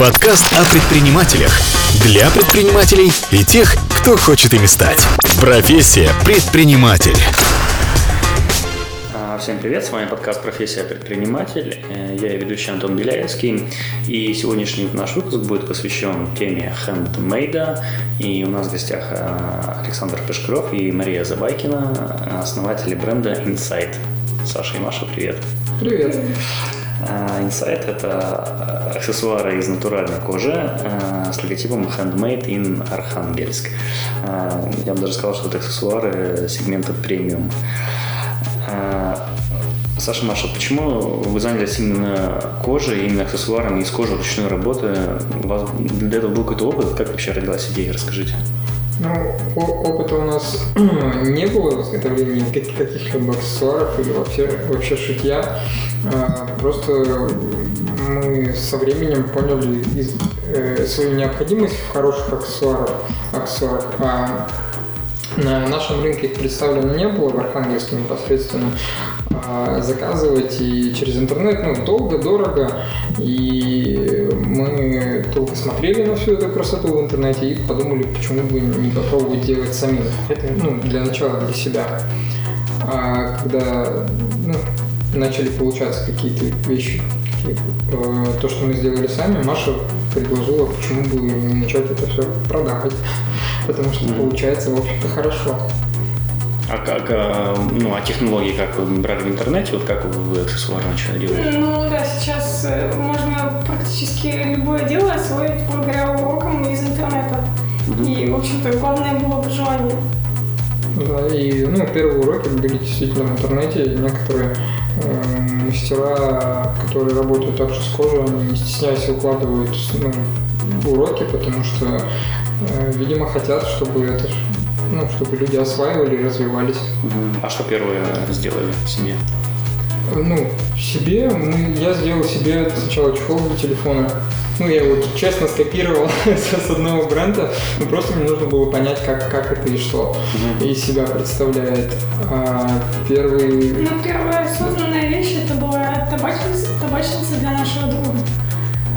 Подкаст о предпринимателях. Для предпринимателей и тех, кто хочет ими стать. Профессия предприниматель. А, Всем привет, с вами подкаст «Профессия предприниматель». Э, Я ведущий Антон Беляевский. И сегодняшний наш выпуск будет посвящен теме хендмейда. И у нас в гостях э, Александр Пешкаров и Мария Забайкина, основатели бренда Insight. Саша и Маша, привет. Привет. А, Insight – это аксессуары из натуральной кожи а, с логотипом Handmade in Архангельск. Я бы даже сказал, что это аксессуары сегмента премиум. Саша, Маша, почему вы занялись именно кожей, именно аксессуарами из кожи ручной работы? У вас для этого был какой-то опыт? Как вообще родилась идея? Расскажите. Ну, опыта у нас не было в изготовлении каких- каких-либо аксессуаров или вообще, вообще шитья. А, Просто мы со временем поняли э, свою необходимость в хороших аксессуарах. аксессуарах. А на нашем рынке их представлено не было, в Архангельске непосредственно. А заказывать и через интернет, ну, долго, дорого. И мы долго смотрели на всю эту красоту в интернете и подумали, почему бы не попробовать делать самим. Это, ну, для начала для себя. А когда ну, начали получаться какие-то вещи, э, то, что мы сделали сами, Маша предложила, почему бы не начать это все продавать. Потому что Мгм. получается, в общем-то, хорошо. А как, а, ну, а технологии как вы брали в интернете? Вот как вы аксессуары начали делать? Ну да, сейчас э, можно практически любое дело освоить благодаря урокам из интернета. И, в общем-то, главное было бы желание. Да, и ну, первые уроки были действительно в интернете. Некоторые э, мастера, которые работают также с кожей, они не стесняясь выкладывают ну, уроки, потому что, э, видимо, хотят, чтобы это, ну, чтобы люди осваивали и развивались. А что первое сделали в семье? Ну, себе мы, я сделал себе сначала чехол для телефона. Ну, я его честно скопировал с одного бренда, но просто мне нужно было понять, как, как это и что из себя представляет. А первый... Ну, первая осознанная вещь это была табачница, табачница для нашего друга.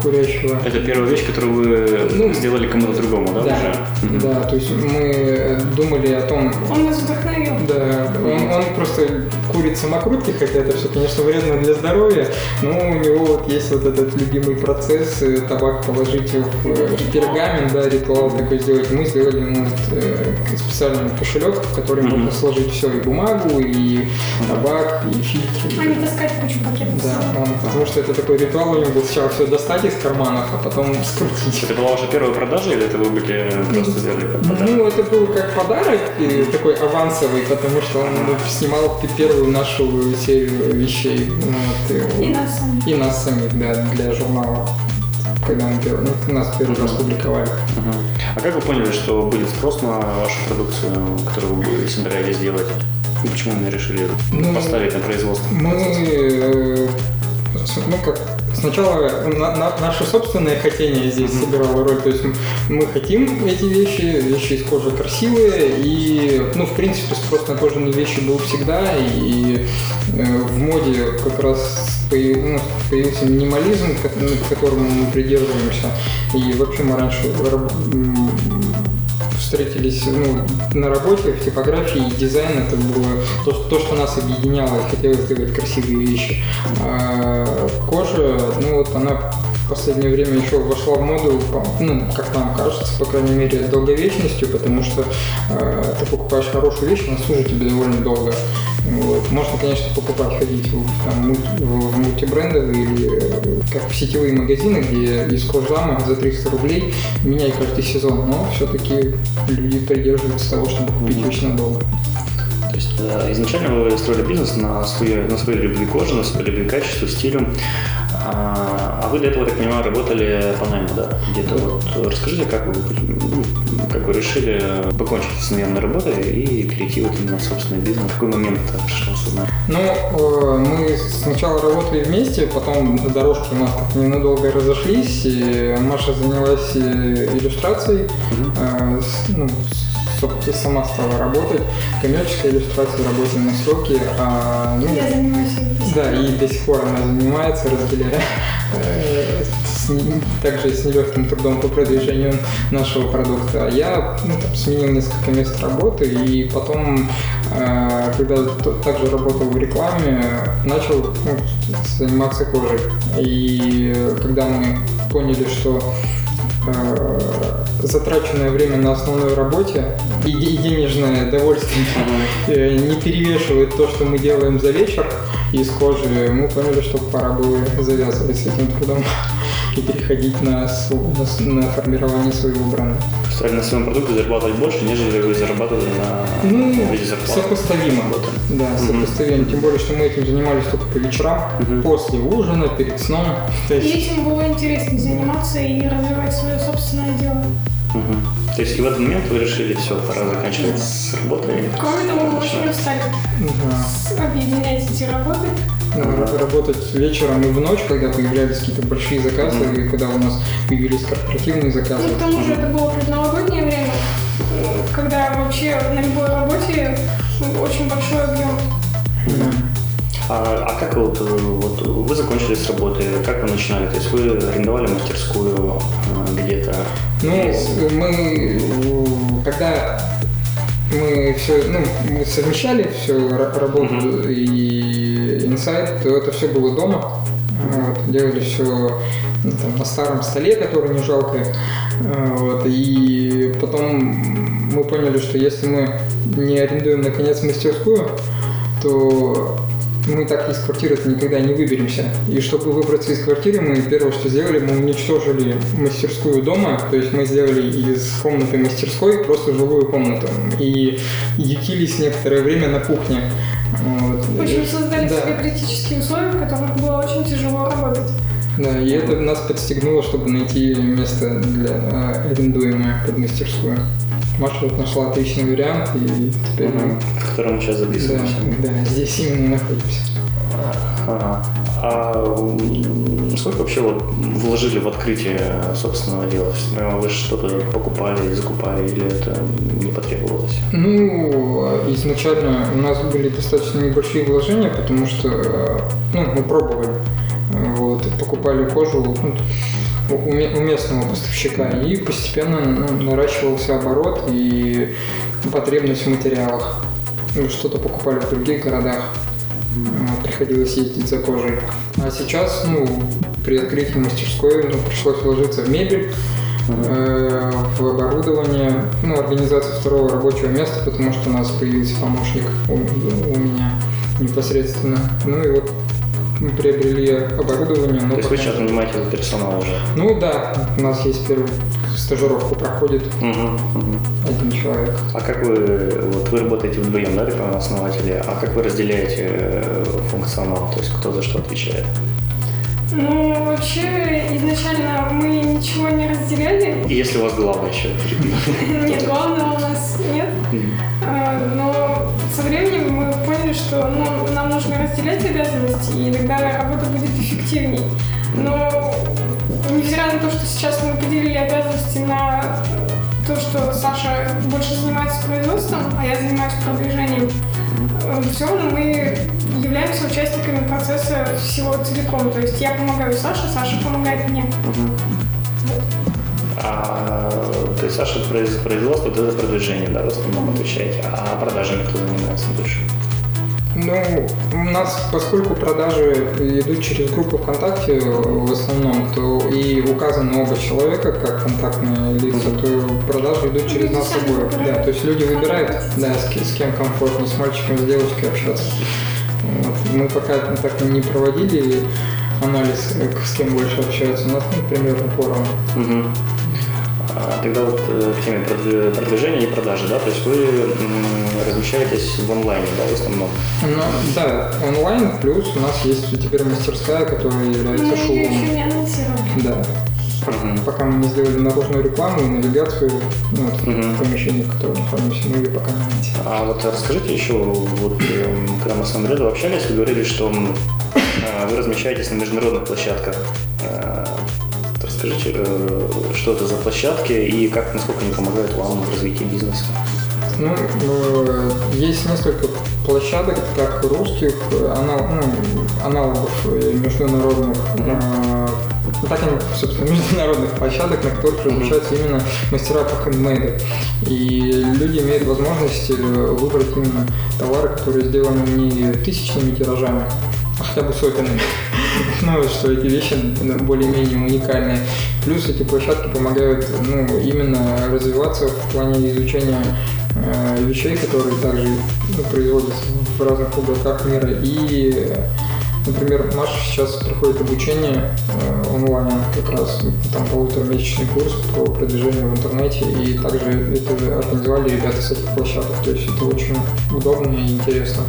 Курящего. Это первая вещь, которую вы Ну, сделали кому-то другому, да, Да, уже? Да, то есть мы думали о том, Он нас вдохновил. Да, он, он просто курит самокрутки, хотя это все, конечно, вредно для здоровья, но у него вот есть вот этот любимый процесс, э, табак положить в, э, пергамент, да, ритуал такой сделать. Мы сделали ему вот, э, специальный кошелек, в который Мгм. можно сложить все, и бумагу, и табак, и А не фильтры. таскать кучу пакетов. Да, собой. он- потому что это такой ритуал у него был сначала все достать из карманов, а потом скрутить. Это была ваша первая продажа или это вы были просто сделали как подарок? Ну, это был как подарок, и такой авансовый, потому что он ну, снимал первую нашу серию вещей. ну, вот, И нас самих. и нас самих, да, для журнала. Когда мы ну, нас первый раз публиковали. Мгм. А как вы поняли, что будет спрос на вашу продукцию, которую вы собирались делать? И почему мы решили Ну, поставить на производство? Мы, э, ну как, сначала на- на- наше собственное хотение здесь сыграло роль, то есть мы хотим эти вещи, вещи из кожи красивые, и, ну, в принципе, спрос на кожаные вещи был всегда, и э, в моде как раз появ- ну, появился минимализм, ну, к которому мы придерживаемся, и вообще мы раньше встретились ну, на работе в типографии и дизайн это было то, то, что нас объединяло хотелось сделать красивые вещи. А кожа, ну вот она в последнее время еще вошла в моду, ну, как нам кажется, по крайней мере, долговечностью, потому что э, ты покупаешь хорошую вещь, она служит тебе довольно долго. Вот. Можно, конечно, покупать, ходить в, там, мульти- в- мультибрендовые или э, как в сетевые магазины, где из кожзама за 300 рублей меняй каждый сезон, но все-таки люди придерживаются того, чтобы купить вещь надолго. То есть э, изначально вы строили бизнес на своей, на своей любви кожи, на своей любви качеству, стилю. А, а вы до этого, так понимаю, работали по найму, да? Где-то вот расскажите, как вы, ну, как вы решили покончить с наемной работой и перейти вот именно в собственный бизнес? В какой момент это пришло сюда? Ну, э, мы сначала работали вместе, потом дорожки у нас как ненадолго разошлись, и Маша занялась э, иллюстрацией, с- ну, с- собственно, сама стала работать, коммерческая иллюстрация, работаем на сроки, а, ну, Я занимаюсь да, и до сих пор она занимается, разделяя э, также с нелегким трудом по продвижению нашего продукта. А я ну, там, сменил несколько мест работы и потом, э, когда также работал в рекламе, начал ну, заниматься кожей. И когда мы поняли, что затраченное время на основной работе и, и денежное довольствие э, не перевешивает то, что мы делаем за вечер из кожи, мы поняли, что пора было завязывать с этим трудом и переходить на, на на формирование своего бренда. Стали на своем продукте зарабатывать больше, нежели вы зарабатывали на Ну, виде зарплаты. сопоставимо. Работы. Да, сопоставимо. Тем более, что мы этим занимались только по вечерам, после ужина, перед сном. То И есть, этим было интереснее заниматься и развивать свое собственное дело. Мгм. То есть и в этот момент вы решили, все, пора заканчивать с работой. Кроме того, мы очень устали да, объединять эти работы. Р- работать вечером и в ночь, когда появлялись какие-то большие заказы, и когда у нас появились корпоративные заказы. Ну, к тому же это было предновогоднее время, э, когда вообще на любой работе очень большой объем. А, а как вот, э, вот вы закончили с работы, как вы начинали? То есть вы арендовали мастерскую э, где-то? Ну, мы, э, когда мы все, ну, мы совмещали все работу и инсайт, то это все было дома. Вот, делали все на старом столе, который не жалко. Э, Вот, и потом мы поняли, что если мы не арендуем наконец мастерскую, то мы так из квартиры никогда не выберемся. И чтобы выбраться из квартиры, мы первое, что сделали, мы уничтожили мастерскую дома, то есть мы сделали из комнаты мастерской просто жилую комнату. И ютились некоторое время на кухне. Вот. В общем, создали Да. себе критические условия, в которых было очень тяжело работать. Да, и это нас подстегнуло, чтобы найти место для э, арендуемое под мастерскую. Маша вот нашла отличный вариант, и теперь мы в котором мы сейчас да, записываемся. да, здесь именно находимся. Ага. А сколько вообще вот вложили в открытие собственного дела? Э, Вы что-то покупали, закупали или это не потребовалось? Ну, изначально у нас были достаточно небольшие вложения, потому что э, ну, мы пробовали. Покупали кожу ну, у, ме- у местного поставщика, и постепенно ну, наращивался оборот и потребность в материалах. Ну, что-то покупали в других городах, приходилось ездить за кожей. А сейчас, ну, при открытии мастерской ну, пришлось вложиться в мебель, э, в оборудование, ну, организацию второго рабочего места, потому что у нас появился помощник у, у меня непосредственно. Ну и вот мы приобрели оборудование. но То есть вы сейчас нанимаете персонал уже? Ну да, у нас есть первый стажировку проходит Мгм, мгм. один человек. А как вы, вот вы работаете вдвоем, да, как основатели, а как вы разделяете э, функционал, то есть кто за что отвечает? Ну, вообще, изначально мы ничего не разделяли. И если у вас голова еще? Нет, главного у нас нет. А, Но со временем мы поняли, что ну, разделять обязанности, и тогда работа будет эффективней. Но невзирая на то, что сейчас мы поделили обязанности на то, что Саша больше занимается производством, а я занимаюсь продвижением, все равно мы являемся участниками процесса всего целиком. То есть я помогаю Саше, Саша помогает мне. А, то есть Саша произ- производство, это за продвижение, да, в основном отвечаете, а продажами кто занимается больше? Ну, у нас, поскольку продажи идут через группу ВКонтакте в основном, то и указаны оба человека как контактные лица, то продажи идут через Люди нас обоих. Да, то есть люди выбирают, да, с, с кем комфортно, с мальчиком, с девочкой общаться. Вот. Мы пока так не проводили анализ, э, с кем больше общаются. У нас ну, примерно поровну. Мгм. Тогда вот э, к теме продв- продвижения и продажи, да, то есть вы размещаетесь в онлайне, да, в основном? Ну, да, онлайн, плюс у нас есть теперь мастерская, которая является не анонсировали. Да. Мгм. Пока мы не сделали наружную рекламу и навигацию ну, вот, Мгм. в помещении, в котором находимся, мы ее пока не анонсировали. А вот расскажите еще, вот эм, когда мы с вами общались, вы говорили, что э, вы размещаетесь на международных площадках. Расскажите, э, что это за площадки и как, насколько они помогают вам в развитии бизнеса? Ну, э, есть несколько площадок, как русских, анал- ну, аналогов международных. Мгм. Э, так и, собственно, международных площадок, на которых размещаются именно мастера по хендмейду. И люди имеют возможность э, выбрать именно товары, которые сделаны не тысячными тиражами, а хотя бы сотенными. Ну, что эти вещи более-менее уникальные. Плюс эти площадки помогают ну, именно развиваться в плане изучения э, вещей, которые также ну, производятся в разных уголках мира. И, например, Маша сейчас проходит обучение э, онлайн, как раз там полуторамесячный курс по продвижению в интернете, и также это организовали ребята с этих площадок. То есть это очень удобно и интересно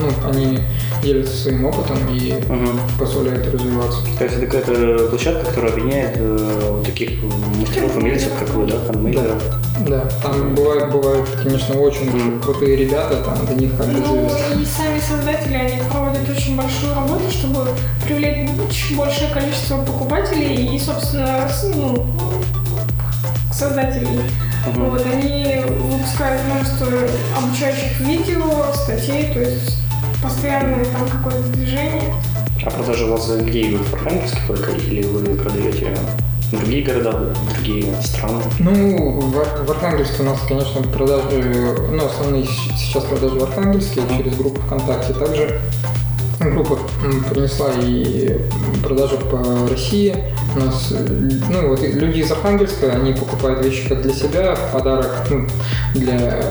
ну, они делятся своим опытом и Мгм. позволяют развиваться. То есть это какая-то площадка, которая объединяет э, вот таких мастеров умельцев, как вы, да, хендмейдеров? Да, там бывают, бывают, конечно, очень Мгм. крутые ребята, там до них как бы Ну и сами создатели, они проводят очень большую работу, чтобы привлечь большее количество покупателей и, собственно, ну, создателей. Мгм. Вот, они выпускают множество обучающих видео, статей, то есть постоянно там какое-то движение. А продажи у вас где идут? В Архангельске только? Или вы продаете в другие города, другие страны? Ну, в, в Архангельске у нас, конечно, продажи, ну, основные сейчас продажи в Архангельске через группу ВКонтакте. Также группа принесла и продажи по России. У нас, ну, вот люди из Архангельска, они покупают вещи как для себя, в подарок, ну, для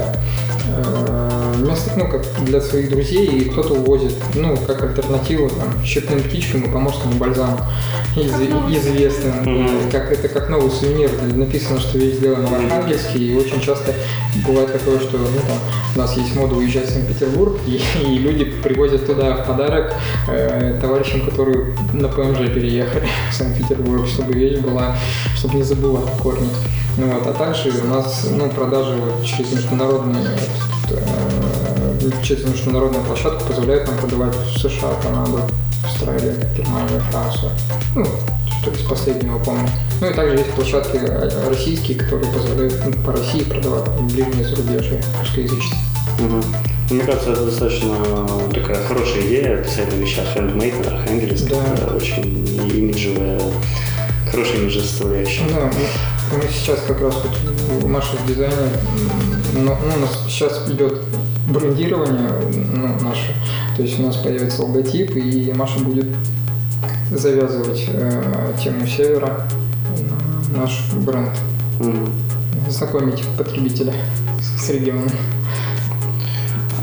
э, мест, ну, как для своих друзей, и кто-то увозит, ну, как альтернативу, там, щепным птичкам и поморскому бальзаму, из- известным. Мгм. Как, это как новый сувенир, написано, что вещь сделана в Архангельске, и очень часто бывает такое, что ну, там, у нас есть мода уезжать в Санкт-Петербург, и, и люди привозят туда в подарок э, товарищам, которые на ПМЖ переехали в Санкт-Петербург, чтобы вещь была, чтобы не забыла корни. Ну, вот, а также у нас ну, продажи вот через международные э, через международную площадку позволяют нам продавать в США, Канаду, Австралию, Германию, Францию. Ну, что из последнего помню. Ну и также есть площадки э, российские, которые позволяют ну, по России продавать в ближнее зарубежье русскоязычные. Мгм. Мне кажется, это достаточно такая хорошая идея писать на вещах handmade, Архангельск. Да. Это очень имиджевая, хорошая имиджевая составляющая. Да, мы, мы сейчас как раз вот в нашем дизайне, ну, у нас сейчас идет брендирование ну, наше, то есть у нас появится логотип, и Маша будет завязывать э, тему севера на наш бренд, Мгм. знакомить потребителя с, регионом.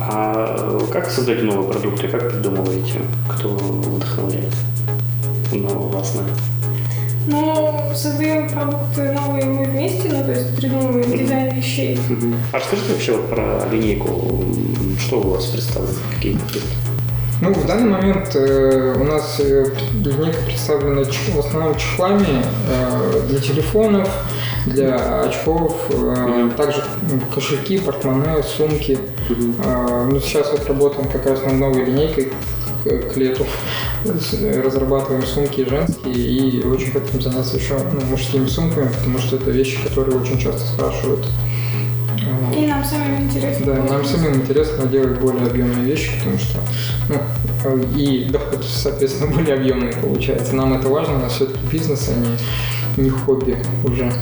А как создаете новые продукты? Как придумываете? Кто вдохновляет на вас на это? Но создаем продукты новые мы вместе, ну то есть придумываем дизайн вещей. А расскажите вообще вот про линейку. Что у вас представлено? Какие продукты? Ну, в данный момент э, у нас э, линейка представлена ч- в основном чехлами э, для телефонов, для очков, э, также кошельки, портмоне, сумки. Э, ну, сейчас вот работаем как раз над новой линейкой к, к лету. Разрабатываем сумки женские и очень хотим заняться еще ну, мужскими сумками, потому что это вещи, которые очень часто спрашивают. И нам самим интересно. да, нам самим интересно делать более объемные вещи, потому что ну, э, и доход, соответственно, более объемный получается. Нам это важно, у нас все-таки бизнес, а не, не хобби уже.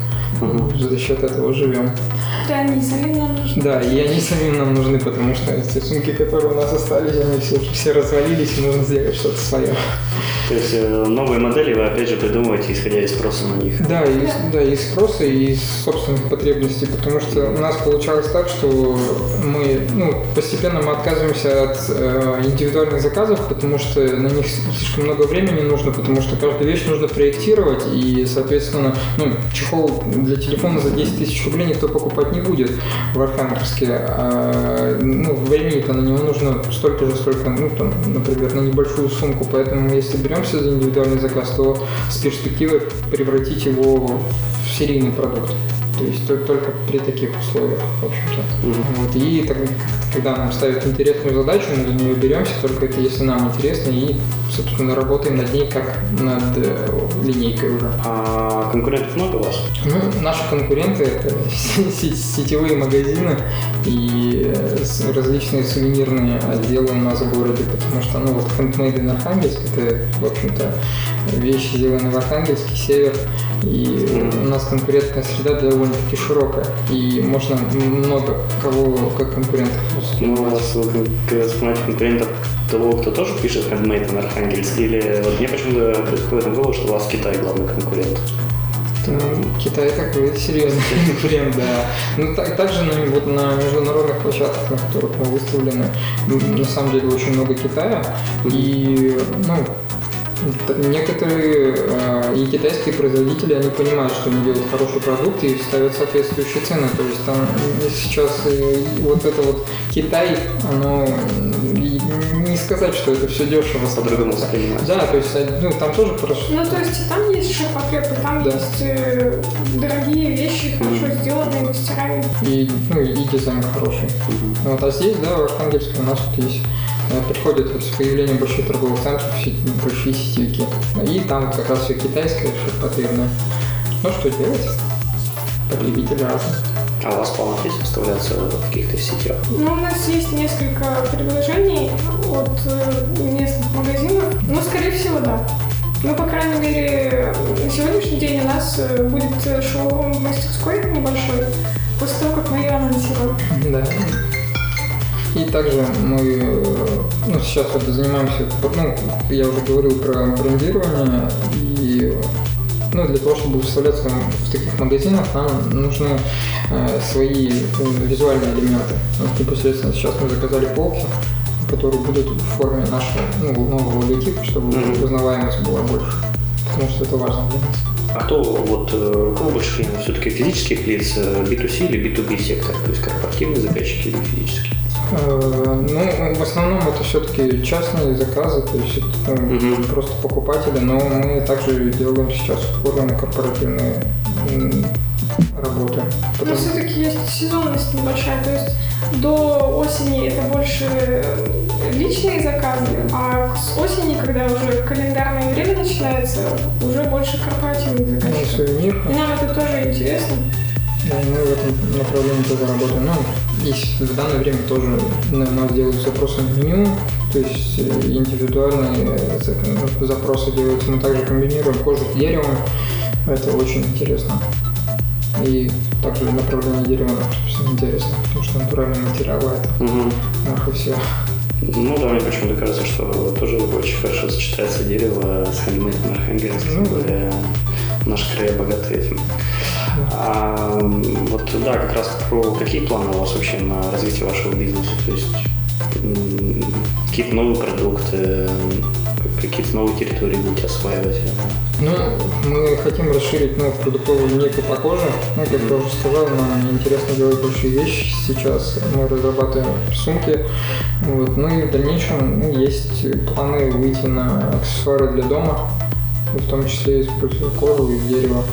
Мгм. За счет этого живем. Да, они самим нам нужны. Да, и они самим нам нужны, потому что эти сумки, которые у нас остались, они все, все развалились, и нужно сделать что-то свое. То есть э, новые модели вы опять же придумываете, исходя из спроса на них. Да, и, да, и спроса, и из собственных потребностей, потому что у нас получалось так, что мы, ну, постепенно мы отказываемся от э, индивидуальных заказов, потому что на них слишком много времени нужно, потому что каждую вещь нужно проектировать, и, соответственно, ну, чехол для телефона за 10 тысяч рублей никто покупать не будет в Архангельске, а, ну, времени-то на него нужно столько же, сколько, ну, там, например, на небольшую сумку, поэтому если беремся за индивидуальный заказ, то с перспективой превратить его в серийный продукт. То есть то- только при таких условиях, в общем-то. Вот. И так- когда нам ставят интересную задачу, мы за нее беремся, только это если нам интересно, и, собственно, работаем над ней как над э, линейкой уже. А конкурентов много у вас? Ну, наши конкуренты это се- сетевые магазины и э, различные сувенирные отделы у нас в городе, потому что, ну, вот Handmade in Архангельск, это, в общем-то, вещи сделаны в Архангельске, север, и у нас конкурентная среда довольно-таки широкая, и можно много кого как конкурентов Ну, у вас, вы, вспоминаете конкурентов, того, кто тоже пишет handmade на Архангельск, или вот мне почему-то приходит на голову, что у вас Китай главный конкурент. Китай такой серьезный конкурент, да. Ну, так, также на, вот на международных площадках, на которых мы выставлены, на самом деле очень много Китая. И, ну, некоторые э, и китайские производители, они понимают, что они делают хороший продукт и ставят соответствующие цены. То есть там сейчас э, вот это вот Китай, оно не сказать, что это все дешево. По-другому воспринимается. Да, то есть э, ну, там тоже просто Ну, то есть там есть и там Да. есть э, дорогие вещи, хорошо сделанные мастерами. и, ну, и дизайн хороший. Вот, а здесь, да, в Архангельске у нас вот есть приходят вот с появлением больших торговых центров сети- большие сетевики. И там как раз все китайское, ширпотребное. Ну что делать? Потребители разные. А у вас планов есть выставляться в каких-то сетях? Ну, у нас есть несколько предложений от э, местных магазинов. Ну, скорее всего, да. Ну, по крайней мере, на сегодняшний день у нас э, будет э, шоу мастерской небольшой, после того, как мы ее анонсируем. Да. И также мы э, ну, сейчас вот занимаемся, ну, я уже говорил про брендирование, и ну, для того, чтобы выставляться в таких магазинах, нам нужны э, свои э, визуальные элементы. Вот непосредственно сейчас мы заказали полки, которые будут в форме нашего ну, нового логотипа, чтобы Мгм. узнаваемость была больше. Потому что это важно для нас. А кто вот э, кого больше клиентов? Все-таки физических лиц, э, B2C или B2B сектор? То есть корпоративные заказчики или физические? Э, Ну, в основном это все-таки частные заказы, то есть это ну, Мгм. просто покупатели, но мы также делаем сейчас на корпоративные работы. Но Потому- все-таки есть сезонность небольшая, то есть до осени это больше личные заказы, а с осени, когда уже календарное время начинается, уже больше корпоративных ну, заказчиков. сувенир, И нам это тоже интересно. да, и мы в этом направлении тоже работаем. Ну, и в данное время тоже на нас делают запросы на меню, то есть э, индивидуальные э, ну, запросы делаются. Мы также комбинируем кожу с деревом, это очень интересно. И также направление дерева интересно, потому что натуральные материалы это наше все. Ну да, мне почему-то кажется, что тоже очень хорошо сочетается дерево с хендмейдом Архангельск. Ну, более Наш край богаты этим. Вот да, как раз про какие планы у вас вообще на развитие вашего бизнеса? То есть какие-то новые продукты, какие-то новые территории будете осваивать? Ну, мы хотим расширить ну, продуктовую линейку по коже. Ну, как я уже сказал, нам интересно делать большие вещи. Сейчас мы разрабатываем сумки. Вот. Ну и в дальнейшем ну, есть планы выйти на аксессуары для дома, в том числе используя кожу и дерево.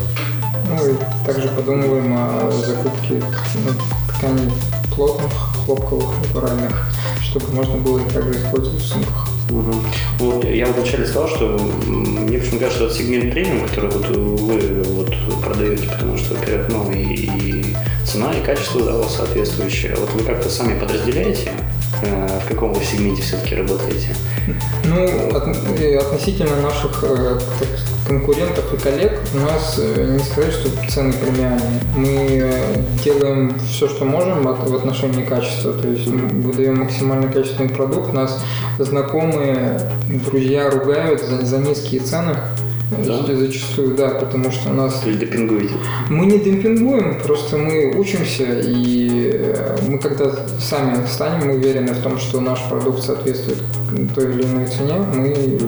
Ну и также подумываем о закупке ну, тканей плотных, хлопковых, натуральных, чтобы можно было их также использовать в сумках. Мгм. Вот я вначале сказал, что мне почему-то кажется, что это сегмент премиум, который вот вы вот продаете, потому что, во-первых, ну и, и цена, и качество да, у вас соответствующее. Вот вы как-то сами подразделяете, э, в каком вы сегменте все-таки работаете? Ну, от- относительно наших э, так, конкурентов и коллег, у нас э, не сказать, что цены премиальные. Мы э, делаем все, что можем в отношении качества, то есть мы выдаем максимально качественный продукт. Нас знакомые, друзья ругают за, за низкие цены. Да? Зачастую, да, потому что у нас есть демпингуете? мы не демпингуем, просто мы учимся, и э, мы когда сами станем уверены в том, что наш продукт соответствует той или иной цене, мы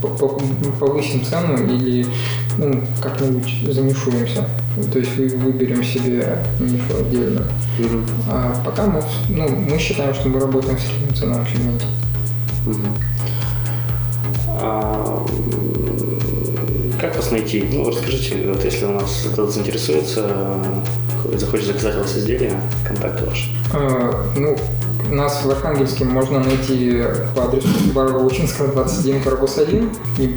повысим цену или ну, как-нибудь занишуемся. То есть вы- выберем себе нишу отдельно. Мгм. А пока мы, ну, мы считаем, что мы работаем в среднем ценовом сегменте. Мгм. А, Как вас найти? Ну, расскажите, вот если у нас кто-то заинтересуется, э, захочет заказать у вас изделие, контакты ваши. Э, ну, нас в Архангельске можно найти по адресу Барова-Лучинского, 21, корпус 1.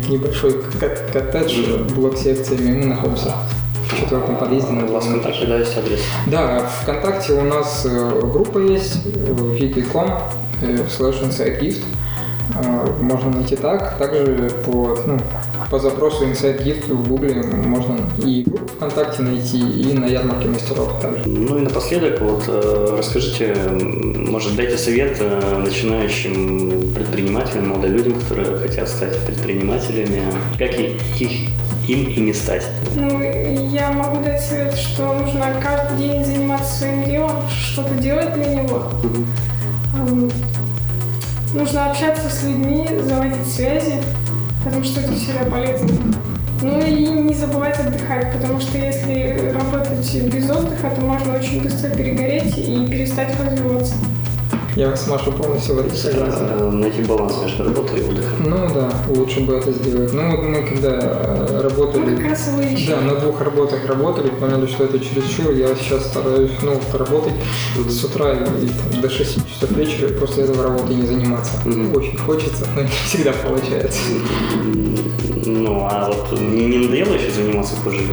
Небольшой коттедж, блок секциями. Мы находимся в четвертом подъезде. У вас ВКонтакте, да, есть адрес? Да, ВКонтакте у нас э, группа есть, wiki.com slash inside gift. Э, можно найти так. Также по, ну, по запросу Inside Gift в Гугле можно и группу ВКонтакте найти, и на ярмарке мастеров также. Ну и напоследок, вот э, расскажите, может, дайте совет э, начинающим предпринимателям, молодым людям, которые хотят стать предпринимателями, как их им и не стать? Ну, я могу дать совет, что нужно каждый день заниматься своим делом, что-то делать для него. Угу. Нужно общаться с людьми, заводить связи, потому что это всегда полезно. Ну и не забывать отдыхать, потому что если работать без отдыха, то можно очень быстро перегореть и перестать развиваться. Я с Машей полностью в этом согласен. Найти баланс между работой и отдыхом. Ну да, лучше бы это сделать. Ну вот мы когда э, работали... Ну, как раз Да, на двух работах работали, поняли, что это чересчур. Я сейчас стараюсь, ну, поработать с утра и, и там, до 6 часов вечера, и после этого работой не заниматься. Mm-hmm. Очень хочется, но не всегда получается. Ну, а вот не, не надоело еще заниматься кожей?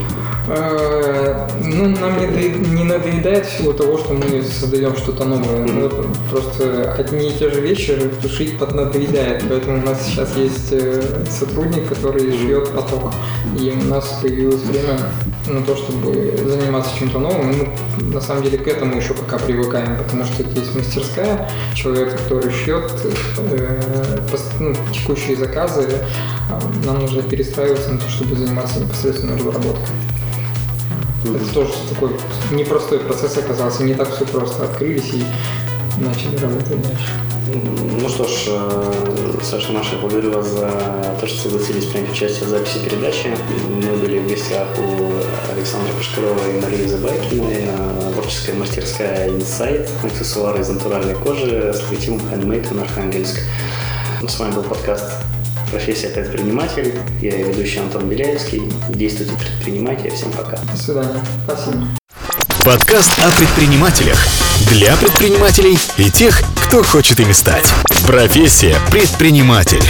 Э, ну, нам не надоедает в силу того, что мы создаем что-то новое. Вот просто одни и те же вещи тушить поднадоедает. Поэтому у нас сейчас есть э, сотрудник, который шьет поток. И у нас появилось время на то, чтобы заниматься чем-то новым. Мы на самом деле к этому еще пока привыкаем, потому что есть мастерская, человек, который шьет э, ну, текущие заказы. Нам нужно перестраиваться на то, чтобы заниматься непосредственно разработкой. Это тоже такой непростой процесс оказался, не так все просто. Открылись и начали работать дальше. Ну что ж, э, Саша Маша, благодарю вас за то, что согласились принять участие в записи передачи. Мы были в гостях у Александра Пашкарова и Марии Забайкиной, творческая мастерская Insight, аксессуары из натуральной кожи с логотипом Handmade in Архангельск. С вами был подкаст Профессия предприниматель. Я ведущий Антон Беляевский. Действуйте, предпринимайте. Всем пока. До свидания. Спасибо. Подкаст о предпринимателях. Для предпринимателей и тех, кто хочет ими стать. Профессия предприниматель.